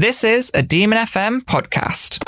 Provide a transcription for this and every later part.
This is a Demon FM podcast.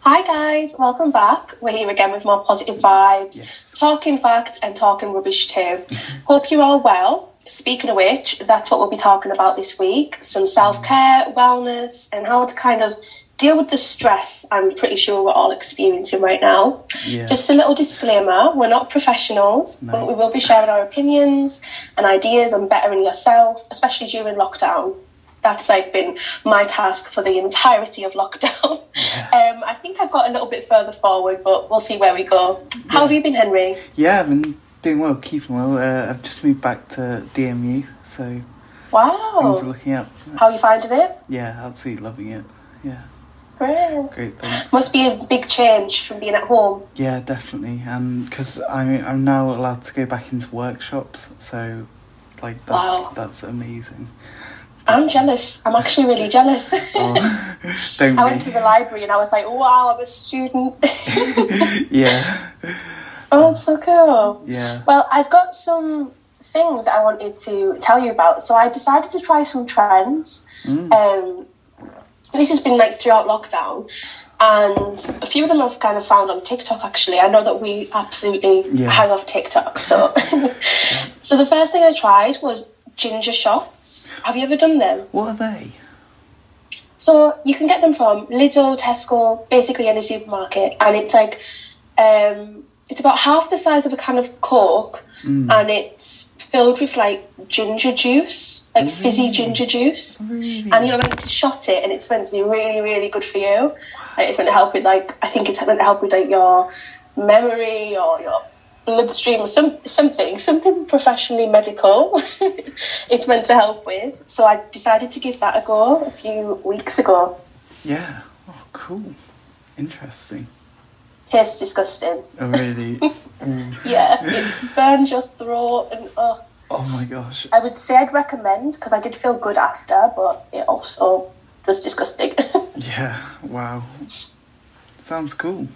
Hi guys, welcome back. We're here again with more positive vibes, Yes. talking facts and talking rubbish too. Mm-hmm. Hope you're all well. Speaking of which, that's what we'll be talking about this week some self care, wellness, and how to kind of deal with the stress I'm pretty sure we're all experiencing right now. Yeah. Just a little disclaimer we're not professionals, but we will be sharing our opinions and ideas on bettering yourself, especially during lockdown. That's like been my task for the entirety of lockdown. Um, I think I've got a little bit further forward, but we'll see where we go. How have you been, Henry? Yeah, I've been doing well, keeping well. Uh, I've just moved back to DMU, so things are Wow. looking up. How are you finding it? Yeah, absolutely loving it. Yeah, Great. great. Thanks. Must be a big change from being at home. Yeah, definitely. And because I'm I'm now allowed to go back into workshops, so like that's Wow. that's amazing. I'm jealous. I'm actually really jealous. Oh, I went to the library and I was like, wow, I'm a student. yeah, oh, that's so cool. yeah. Well, I've got some things I wanted to tell you about. So I decided to try some trends. Um, this has been like throughout lockdown. And a few of them I've kind of found on TikTok actually. I know that we absolutely Yeah. hang off TikTok. So, so the first thing I tried was ginger shots. Have you ever done them? What are they? So you can get them from Lidl, Tesco, basically any supermarket, and it's like um, it's about half the size of a can of Coke, and it's filled with like ginger juice, like fizzy ginger juice, Really? and you're meant to shot it, and it's meant to be really, really good for you. Like, it's meant to help with like I think it's meant to help with like your memory or your bloodstream or some something something professionally medical it's meant to help with so i decided to give that a go a few weeks ago Yeah. Oh, cool. Interesting. tastes disgusting Oh, really? Mm. yeah it burns your throat and oh oh my gosh. i would say i'd recommend because i did feel good after but it also was disgusting Yeah. Wow. Sounds cool.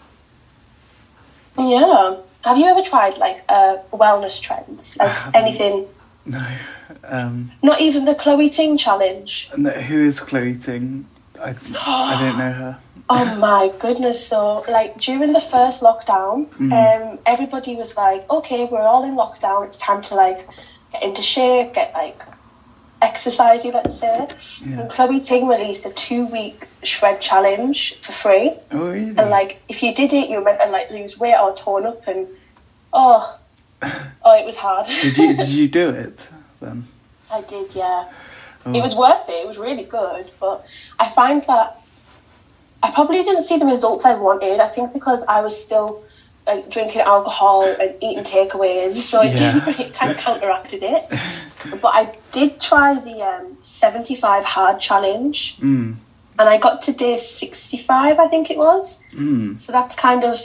yeah have you ever tried like uh, wellness trends like anything No. Um. not even the chloe ting challenge No, who is Chloe Ting? I, I don't know her. Oh my goodness! So, like during the first lockdown, um, everybody was like, "Okay, we're all in lockdown. It's time to like get into shape, get like exercisey, let's say." Yeah. And Chloe Ting released a two-week shred challenge for free, Oh, really? and like if you did it, you were meant to like lose weight or tone up, and oh, oh, it was hard. did you did you do it then? I did, yeah. Oh. It was worth it. It was really good, but I find that I probably didn't see the results I wanted. I think because I was still like drinking alcohol and eating takeaways, so it Yeah. didn't. It kind of counteracted it. but I did try the um, seventy-five hard challenge, Mm. and I got to day sixty-five. I think it was. Mm. So that's kind of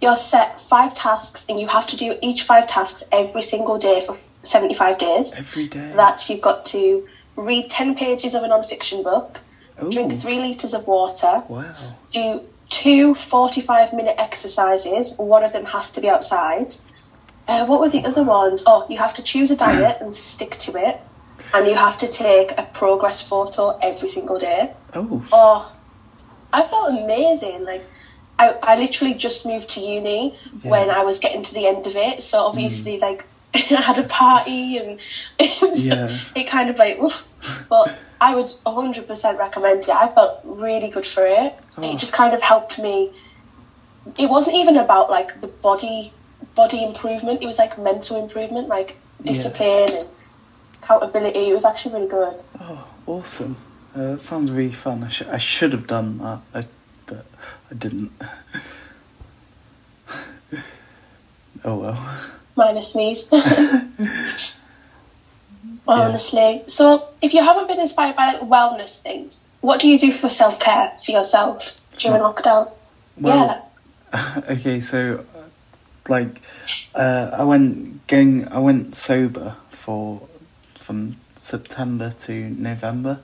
you're set five tasks, and you have to do each five tasks every single day for seventy-five days Every day. that you've got to read 10 pages of a non-fiction book, Ooh. drink three litres of water, Wow. do two 45 minute exercises, one of them has to be outside. Uh, what were the other ones? Oh, you have to choose a diet and stick to it, and you have to take a progress photo every single day. Oh. Oh, I felt amazing. Like, I, I literally just moved to uni when I was getting to the end of it, so obviously, like, I had a party and Yeah. it kind of like, oof. but I would 100% recommend it. I felt really good for it. Oh. It just kind of helped me. It wasn't even about like the body body improvement. It was like mental improvement, like discipline and accountability. It was actually really good. Oh, awesome. Uh, that sounds really fun. I, sh- I should have done that, I, but I didn't. oh well. Minus sneeze. Honestly. So, if you haven't been inspired by like wellness things, what do you do for self care for yourself during lockdown? Well, okay, so like uh, I went going I went sober for from September to November,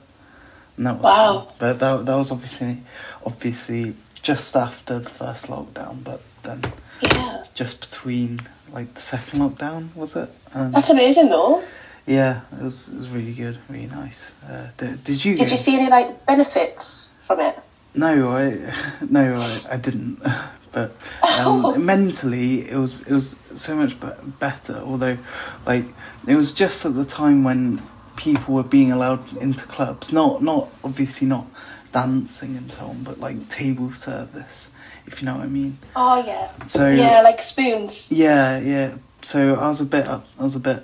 and that was Wow. fun. But that that was obviously obviously just after the first lockdown, but then Yeah. just between like the second lockdown was it? Um, That's amazing though. Yeah, it was it was really good, really nice. Uh, did, did you? Did you see any like benefits from it? No, I no, I, I didn't. but Oh. um, mentally, it was it was so much better. Although, like, it was just at the time when people were being allowed into clubs. Not not obviously not dancing and so on, but like table service, if you know what I mean. Oh yeah, So yeah, like spoons. yeah, yeah. So I was a bit up, I was a bit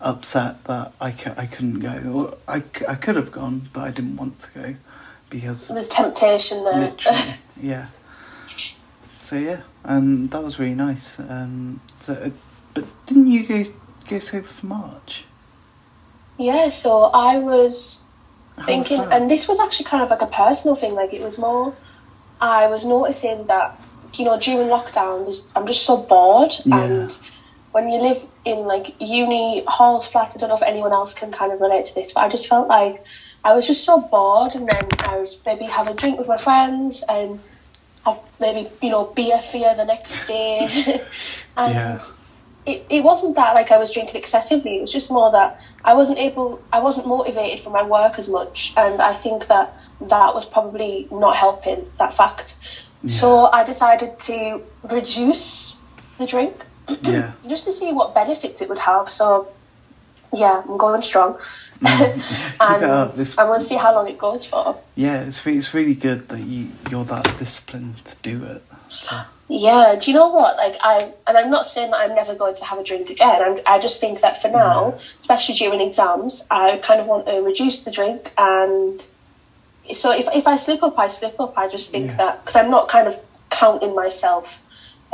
upset that I, cou- I couldn't go. Or I, c- I could have gone, but I didn't want to go because There's temptation there. yeah. So yeah, and that was really nice. Um, so, uh, but didn't you go go sober for March? yeah, so I was thinking, and this was actually kind of like a personal thing. Like it was more, I was noticing that you know during lockdown, I'm just so bored, Yeah. and when you live in like uni halls, flats, I don't know if anyone else can kind of relate to this, but I just felt like I was just so bored, and then I would maybe have a drink with my friends and have maybe you know beer fear the next day, and Yeah. It, it wasn't that like I was drinking excessively. It was just more that I wasn't able, I wasn't motivated for my work as much, and I think that that was probably not helping that fact. So I decided to reduce the drink yeah, just to see what benefits it would have. So yeah, I'm going strong, keep and it up. This, I'm going to see how long it goes for. yeah, it's re- it's really good that you you're that disciplined to do it. So, Yeah, do you know what? Like I, and I'm not saying that I'm never going to have a drink again. I'm, I just think that for now, especially during exams, I kind of want to reduce the drink. And so if if I slip up, I slip up. I just think Yeah. that because I'm not kind of counting myself.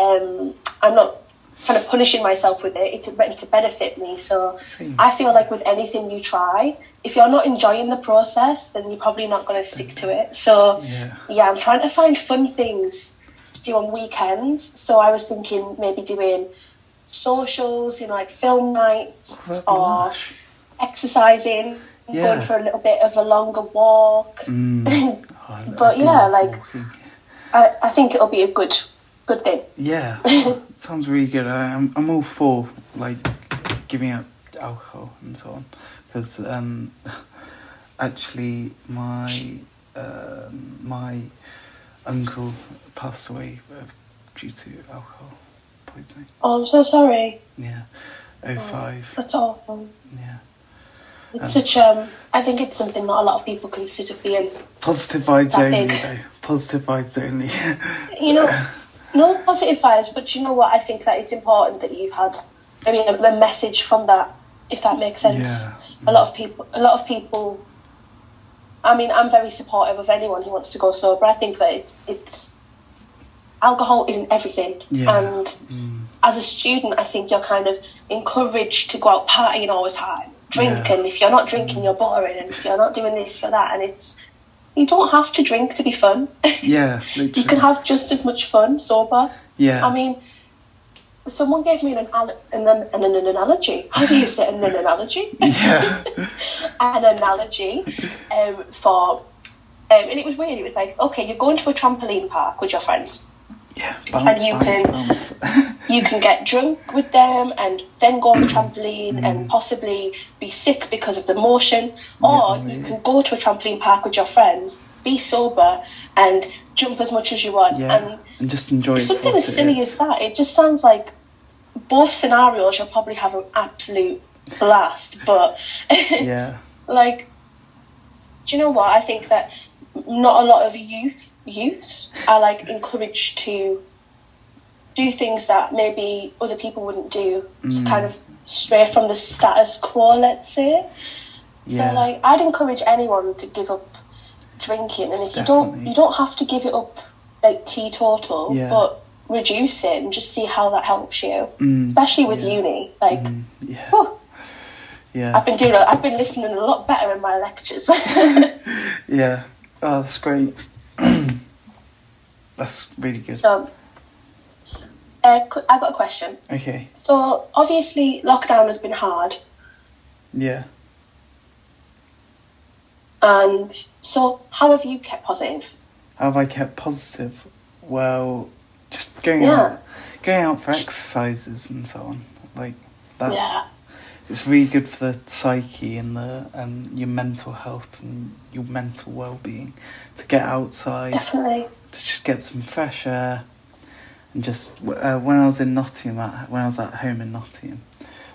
Um, I'm not kind of punishing myself with it. It's meant to benefit me. So Same. I feel like with anything you try, if you're not enjoying the process, then you're probably not going to stick to it. So yeah, yeah, I'm trying to find fun things do on weekends. So I was thinking maybe doing socials, you know, like film nights or exercising, Yeah. going for a little bit of a longer walk. Mm. Oh, But yeah, like-. I, I think it'll be a good good thing. Yeah, sounds really good. I, I'm I'm all for like giving up alcohol and so on because um, actually my um my uncle passed away uh, due to alcohol poisoning. Oh, I'm so sorry. Yeah, oh five. That's awful. Yeah, It's such um. I think it's something not a lot of people consider being. positive vibes only big. though. Positive vibes only. You know, no positive vibes, but you know what? I think that it's important that you've had maybe a, a message from that, if that makes sense. Yeah. A lot of people, a lot of people. I mean, I'm very supportive of anyone who wants to go sober. I think that it's it's alcohol isn't everything, Yeah. and Mm. as a student, I think you're kind of encouraged to go out partying all the time, drink, Yeah. and if you're not drinking, you're boring, and if you're not doing this, you're that, and it's you don't have to drink to be fun. yeah, you can have just as much fun sober. yeah. I mean, someone gave me an, an, an, an, an analogy. How do you say an, an analogy? yeah, an analogy um, for, um, and it was weird. It was like, okay, you're going to a trampoline park with your friends. yeah. Bounce, you bounce, can- bounce. You can get drunk with them and then go on the trampoline and possibly be sick because of the motion, or Yeah, you can go to a trampoline park with your friends, be sober, and jump as much as you want. yeah, And and just enjoy it for something as silly as that. It just sounds like both scenarios you'll probably have an absolute blast. But Yeah, like, do you know what? I think that not a lot of youth youths are like encouraged to do things that maybe other people wouldn't do to Mm. kind of stray from the status quo. Let's say. So Yeah. like, I'd encourage anyone to give up drinking, and if you don't, you don't have to give it up like teetotal, Yeah. but reduce it and just see how that helps you. Mm, Especially with yeah. uni, like, Mm, yeah, whew, yeah, I've been doing, I've been listening a lot better in my lectures. yeah. Oh, that's great. that's really good. so, uh, I've got a question. Okay, So obviously, lockdown has been hard, yeah. and so how have you kept positive? How have I kept positive? Well, just going Yeah. out, going out for exercises and so on. Like that's Yeah. it's really good for the psyche and the um, your mental health and your mental well being to get outside Definitely. to just get some fresh air and just uh, when I was in Nottingham at, when I was at home in Nottingham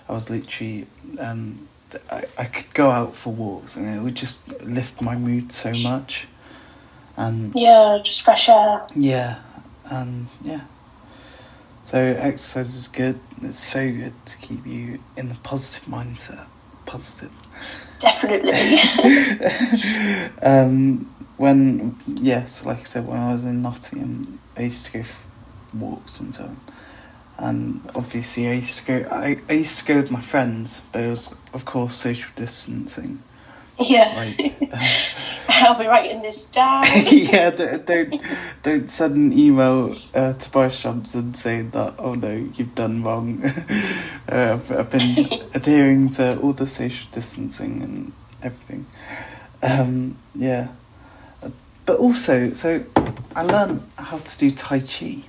I was literally um, I, I could go out for walks and it would just lift my mood so much and Yeah, just fresh air. yeah and yeah so exercise is good it's so good to keep you in the positive mindset positive Definitely. um, when yes, like I said, when I was in Nottingham, I used to go for walks and so on. And obviously, I used to go. I, I used to go with my friends, but it was of course social distancing. yeah. Like, uh, I'll be writing this down. yeah, don't, don't don't send an email uh, to Boris Johnson saying that oh no, you've done wrong. uh, I've, been adhering to all the social distancing and everything. Um, yeah, but also, so I learned how to do Tai Chi,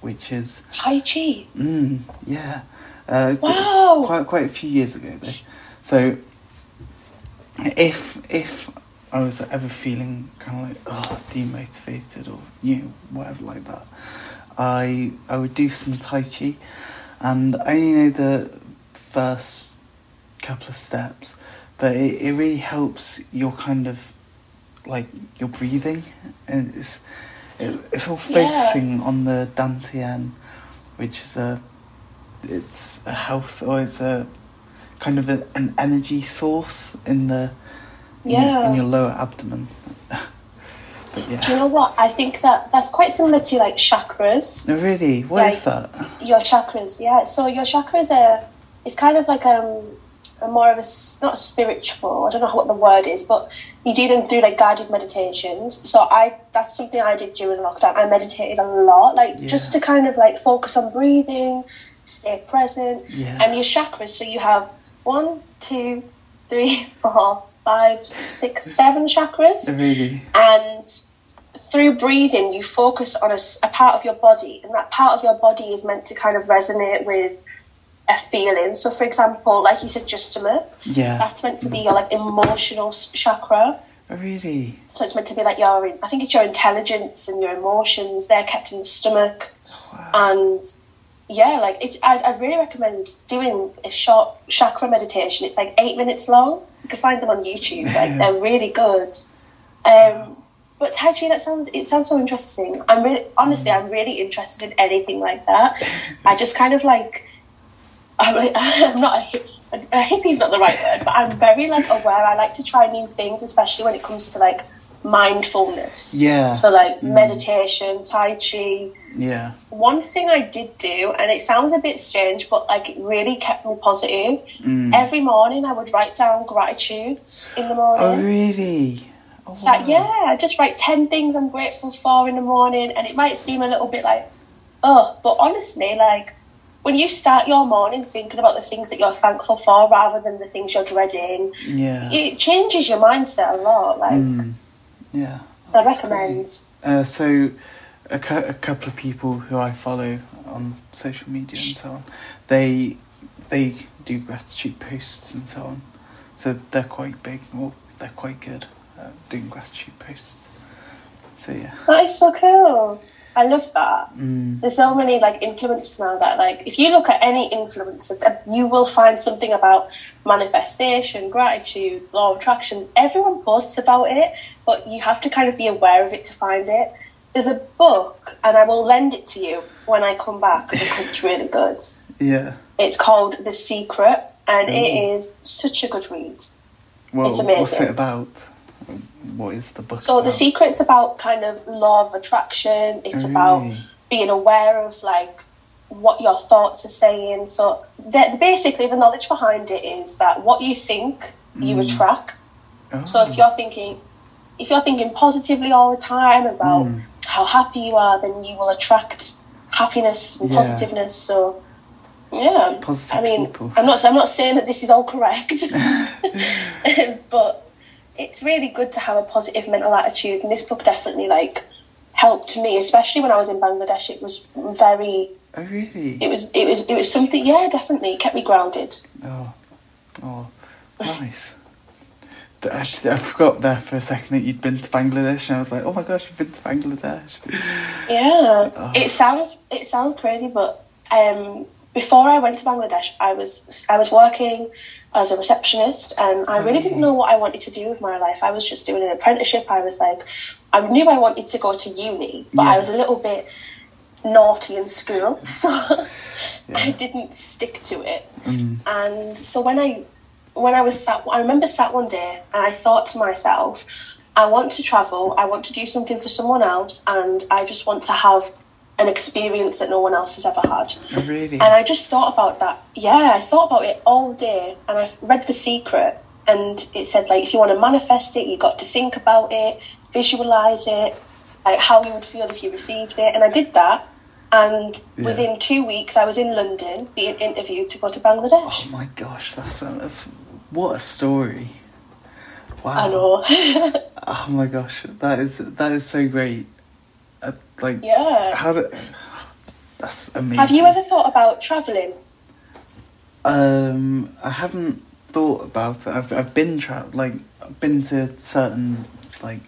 which is Tai Chi. mm, yeah, uh, Wow. quite quite a few years ago though. So if if I was ever feeling kind of like oh demotivated or you know whatever like that, I I would do some tai chi, and I only know the first couple of steps, but it, it really helps your kind of like your breathing, and it's it, it's all Yeah. focusing on the dantian, which is a it's a health or it's a kind of a, an energy source in the Yeah. in your lower abdomen. but Do you know what? I think that that's quite similar to like chakras. no, really, what is Like- that? Your chakras, yeah. So your chakras are, it's kind of like um, a more of a not a spiritual. I don't know what the word is, but you do them through like guided meditations. So I that's something I did during lockdown. I meditated a lot, like Yeah. just to kind of like focus on breathing, stay present, Yeah. and your chakras. So you have one, two, three, four, five, six, seven chakras. Really, and through breathing you focus on a part of your body. And that part of your body is meant to kind of resonate with a feeling. So for example like you said your stomach. Yeah, that's meant to be your like emotional chakra. Oh, really, so it's meant to be like your i think it's your intelligence and your emotions. They're kept in the stomach. Oh, wow. and yeah like it's I, I really recommend doing a short chakra meditation. It's like eight minutes long. You can find them on youtube. Like they're really good. Um but tai chi that sounds it sounds so interesting. I'm really honestly i'm really interested in anything like that. I just kind of like i'm, I'm not a a hippie's not the right word but i'm very like aware. I like to try new things especially when it comes to like mindfulness yeah, so like meditation tai chi yeah, one thing I did do, and it sounds a bit strange, but like it really kept me positive. Mm. Every morning, I would write down gratitudes in the morning. Oh really? Oh, So wow. yeah, I just write ten things I'm grateful for in the morning, and it might seem a little bit like, oh, but honestly, like when you start your morning thinking about the things that you're thankful for rather than the things you're dreading, yeah, it changes your mindset a lot. Like Mm, yeah. I recommend. Uh, so, a, cou- a couple of people who I follow on social media and so on, they they do gratitude posts and so on. So they're quite big. Well, they're quite good at doing gratitude posts. So yeah. That is so cool. I love that. Mm, There's so many like influencers now that like if you look at any influencer, you will find something about manifestation, gratitude, law of attraction. Everyone posts about it, but you have to kind of be aware of it to find it. There's a book, and I will lend it to you when I come back because it's really good. yeah. It's called The Secret, and it Ooh. is such a good read. Well, It's what's it about? What is the book? So the secret's about kind of law of attraction. It's about being aware of like what your thoughts are saying. So the, basically, the knowledge behind it is that what you think you Mm. attract. Oh, So if you're thinking, if you're thinking positively all the time about Mm. how happy you are, then you will attract happiness and Yeah. positiveness. So yeah, Positive I mean, people. I'm not. I'm not saying that this is all correct, but it's really good to have a positive mental attitude. And this book definitely like helped me, especially when I was in Bangladesh. It was very. oh really? It was. It was. It was something. Yeah, definitely it kept me grounded. Oh, Oh, nice. Actually, I forgot there for a second that you'd been to Bangladesh, and I was like, "Oh my gosh, you've been to Bangladesh!" Yeah, Oh. it sounds it sounds crazy, but um, before I went to Bangladesh, I was I was working as a receptionist, and I really didn't know what I wanted to do with my life. I was just doing an apprenticeship. I was like, I knew I wanted to go to uni, but I was a little bit naughty in school, so I didn't stick to it. Mm. And so when I when I was sat, I remember sat one day and I thought to myself, I want to travel, I want to do something for someone else, and I just want to have an experience that no one else has ever had. Oh, really? And I just thought about that. Yeah, I thought about it all day, and I read The Secret, and it said like if you want to manifest it, you got to think about it, visualize it, like how you would feel if you received it, and I did that. And Yeah. within two weeks, I was in London being interviewed to go to Bangladesh. oh my gosh, that's a, that's what a story. Wow. I know. Oh my gosh, that is that is so great. Like, yeah. how do? That's amazing. Have you ever thought about travelling? Um, I haven't thought about it. I've I've been tra- like I've been to certain like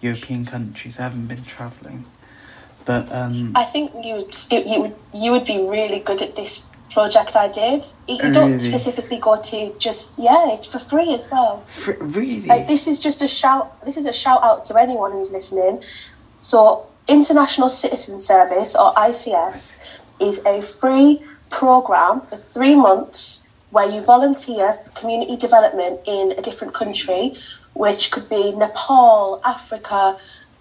European countries. I haven't been traveling, but um, I think you would you would you would be really good at this project I did. You Oh, don't specifically go to just yeah, it's for free as well. fr- really, Like this is just a shout. This is a shout out to anyone who's listening. So, International Citizen Service or ICS is a free program for three months where you volunteer for community development in a different country, which could be Nepal, Africa,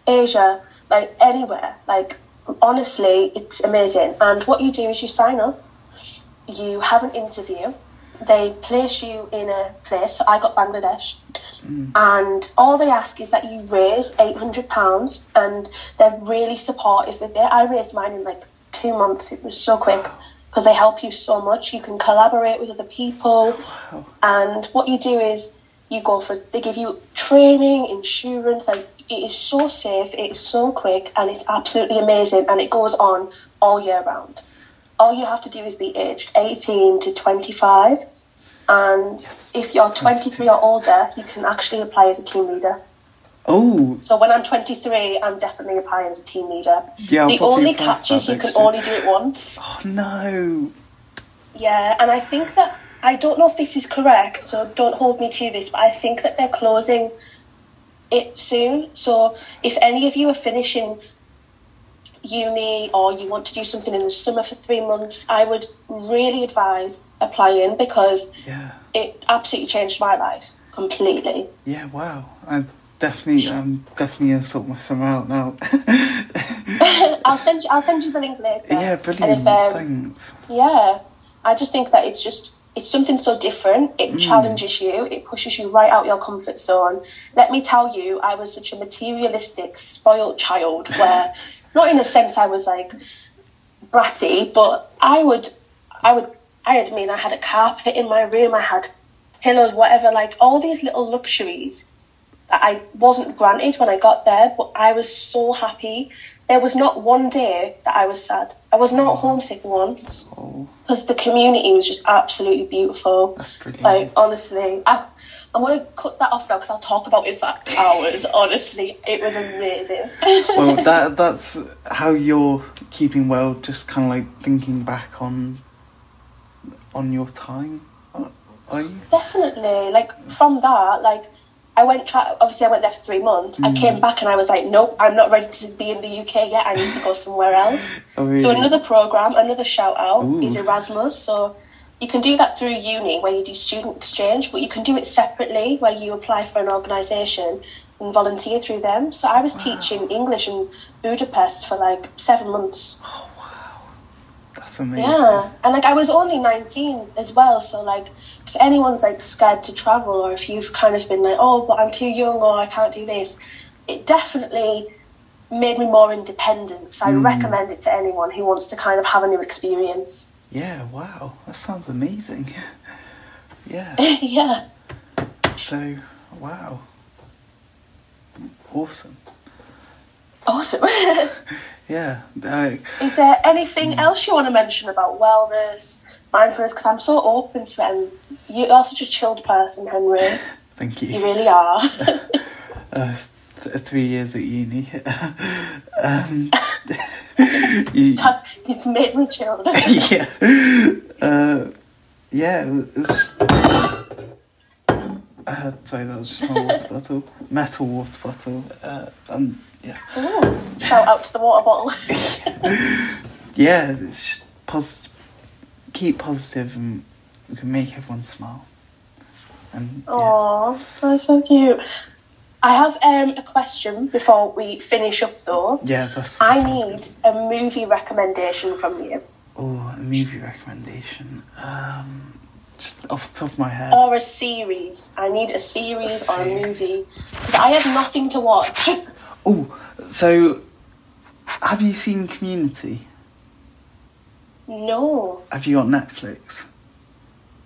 Asia, like anywhere. Like honestly, it's amazing. And what you do is you sign up, you have an interview, they place you in a place. I got Bangladesh, and all they ask is that you raise eight hundred pounds, and they're really supportive with it. I raised mine in like two months. It was so quick because they help you so much. You can collaborate with other people, Wow. and what you do is you go for. They give you training, insurance. Like it is so safe. It is so quick, and it's absolutely amazing. And it goes on all year round. All you have to do is be aged 18 to 25. And if you're 23 or older, you can actually apply as a team leader. Oh, So when I'm 23, I'm definitely applying as a team leader. Yeah, I'll the only catch is you can only do it once. oh no. Yeah, and I think that I don't know if this is correct, so don't hold me to this, but I think that they're closing it soon. So if any of you are finishing uni or you want to do something in the summer for three months, I would really advise applying because Yeah, it absolutely changed my life completely. yeah. Wow. I'm definitely, I'm definitely gonna sort my summer out now. I'll send you. I'll send you the link later. yeah, brilliant. if, um, Thanks. Yeah, I just think that it's just it's something so different. It challenges you. It pushes you right out your comfort zone. Let me tell you, I was such a materialistic, spoiled child. Where, not in a sense, I was like bratty, but I would, I would, I had, I mean, I had a carpet in my room. I had pillows, whatever, like all these little luxuries that I wasn't granted when I got there. But I was so happy. There was not one day that I was sad. I was not mm. homesick once Oh, because the community was just absolutely beautiful. that's brilliant. Like honestly, I, I'm gonna cut that off now because I'll talk about it for hours. honestly, it was amazing. well, that that's how you're keeping well. Just kind of like thinking back on on your time. Are- Are you? Definitely, like from that, like I went. Try, obviously, I went there for three months. I came mm. back and I was like, nope, I'm not ready to be in the UK yet. I need to go somewhere else. Oh, really? So another program, another shout out Ooh. is Erasmus. So you can do that through uni where you do student exchange, but you can do it separately where you apply for an organisation and volunteer through them. So I was teaching English in Budapest for like seven months. Oh wow, that's amazing. Yeah, and like I was only nineteen as well. So like, if anyone's like scared to travel, or if you've kind of been like, oh, but I'm too young, or I can't do this, it definitely made me more independent. So I hmm. recommend it to anyone who wants to kind of have a new experience. Yeah. Wow. That sounds amazing. yeah. yeah. So, wow. Awesome. Awesome. Yeah, Is there anything else you want to mention about wellness, mindfulness? Because I'm so open to it, and you are such a chilled person, Henry. thank You you. really are. Uh, th- three years at uni. um, it's made me chilled. yeah. Uh, yeah, it was, it was just, uh, sorry, that was just my water bottle. Metal water bottle. Uh, um, yeah. Ooh, shout out to the water bottle. Yeah, it's just pos- keep positive and we can make everyone smile. And yeah. Oh, that's so cute. I have um, a question before we finish up, though. yeah, that's. I that sounds need a movie recommendation from you, good. Oh, a movie recommendation. Um, just off the top of my head. or a series. I need a series A or a movie because I have nothing to watch. Oh, so have you seen Community? no, Have you got Netflix?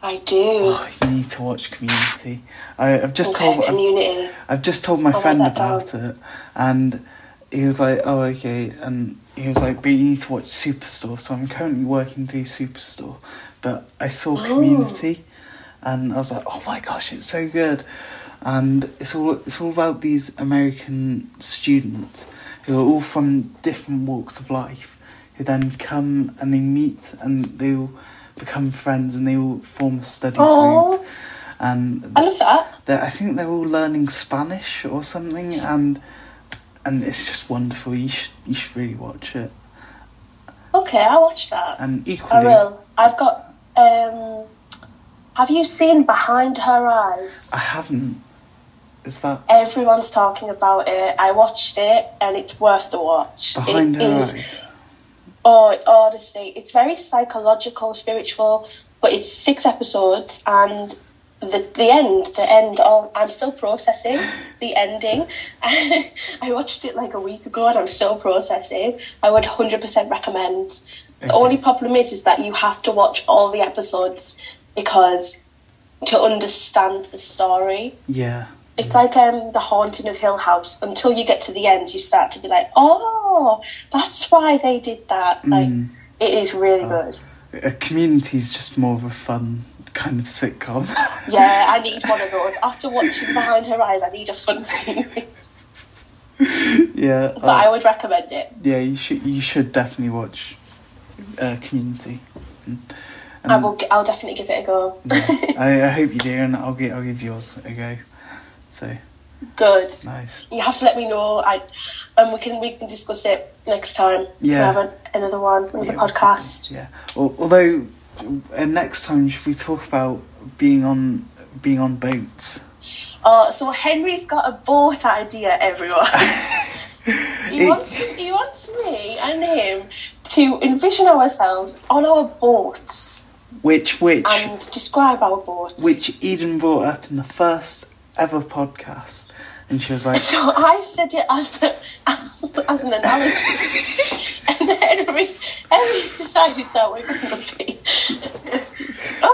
I do. Oh, you need to watch Community. I, I've just okay, told I've. I've just told my I'll friend about it, and he was like, "Oh, okay," and he was like, "But you need to watch Superstore." So I'm currently working through Superstore, but I saw Oh. Community, and I was like, "Oh my gosh, it's so good!" And it's all it's all about these American students who are all from different walks of life, who then come and they meet and they all become friends and they all form a study Oh. group. And I love that. I think they're all learning Spanish or something, and and it's just wonderful. You should you should really watch it. Okay, I'll watch that. And equally, I will. I've got. Um, have you seen Behind Her Eyes? I haven't. Is that Everyone's talking about it. I watched it, and it's worth the watch. behind It her is- eyes? Oh, honestly, it's very psychological, spiritual, but it's six episodes, and the the end, the end. Oh, I'm still processing the ending. I watched it like a week ago, and I'm still processing. I would hundred percent recommend. The only problem is, is that you have to watch all the episodes because to understand the story. Yeah, It's like um, the haunting of Hill House. Until you get to the end, you start to be like, "Oh, that's why they did that." Like, Mm. it is really good. a community is just more of a fun kind of sitcom. Yeah, I need one of those. After watching Behind Her Eyes, I need a fun series. yeah, But uh, I would recommend it. yeah. You should you should definitely watch uh, Community. And, and I will. g- I'll definitely give it a go. yeah, I, I hope you do, and I'll give I'll give yours a go. So good. nice. You have to let me know. I and we can we can discuss it next time. Yeah. We have an, another one, another Yeah. podcast. Yeah. Al- Although, uh, next time should we talk about being on being on boats? Uh, so Henry's got a boat idea, everyone. he wants he wants me and him to envision ourselves on our boats Which which and describe our boats. which Eden brought up in the first ever podcast, and she was like, So I said it as a, as, as an analogy, and Henry Henry's decided that we're going to be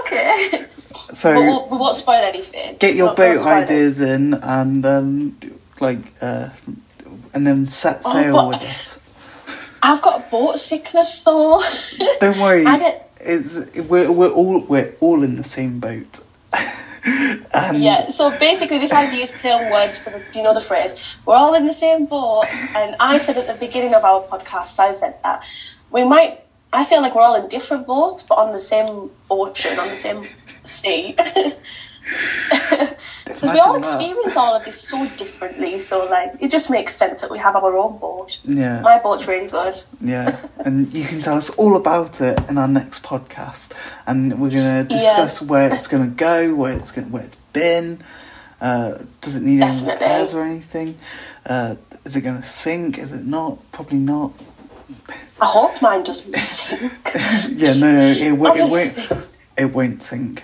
okay. "So But we'll, we won't spoil anything. get your boat ideas us. in, and um, like uh, and then set Oh, sail but- with us." I've got a boat sickness though. Don't worry, it's we're we're all we're all in the same boat. Yeah, so basically, this idea is play on words for the, you know the phrase, we're all in the same boat. And I said at the beginning of our podcast, I said that we might, I feel like we're all in different boats, but on the same ocean, on the same sea. Because we all experience all of this so differently, so like it just makes sense that we have our own boat. Yeah. My boat's really good. Yeah, and you can tell us all about it in our next podcast, and we're gonna discuss Yes. where it's gonna go, where it's gonna, where it's been. Uh, does it need any repairs or anything? Uh, is it gonna sink? Is it not? Probably not. I hope mine doesn't sink. Yeah, no, no, it, w- it won't. It won't sink.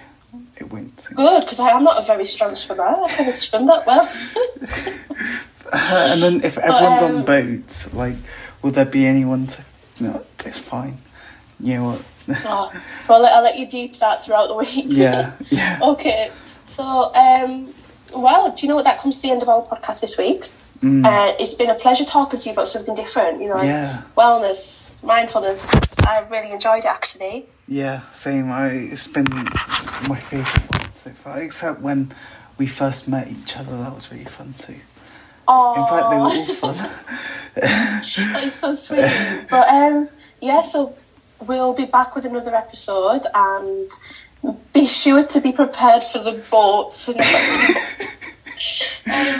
It won't. Good, because I'm not a very strong swimmer. I can't swim that well. and then if everyone's um, on boats, like, will there be anyone to? No, it's fine. You know what? Oh, well, I'll let you deep that throughout the week. yeah, yeah. okay. So, um, well, do you know what? That comes to the end of our podcast this week. Uh, it's been a pleasure talking to you about something different, you know, like Yeah. wellness, mindfulness. I've really enjoyed it actually. Yeah, same. I, it's been my favourite one so far, except when we first met each other. That was really fun too. Oh, In fact, they were all fun. that is so sweet. but um, yeah, so we'll be back with another episode and be sure to be prepared for the boats. And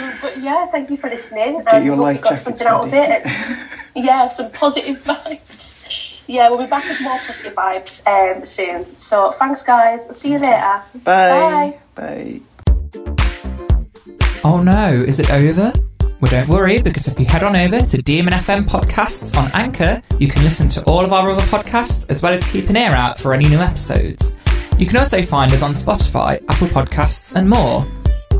um, but yeah, thank you for listening. Get and your we hope you got something out of it. yeah, some positive vibes. Yeah, we'll be back with more positive vibes um, soon. So thanks, guys. See you later. Bye. Bye. Oh no, is it over? Well, don't worry, because if you head on over to Demon FM Podcasts on Anchor, you can listen to all of our other podcasts as well as keep an ear out for any new episodes. You can also find us on Spotify, Apple Podcasts, and more.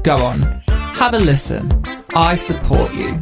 Go on, have a listen. I support you.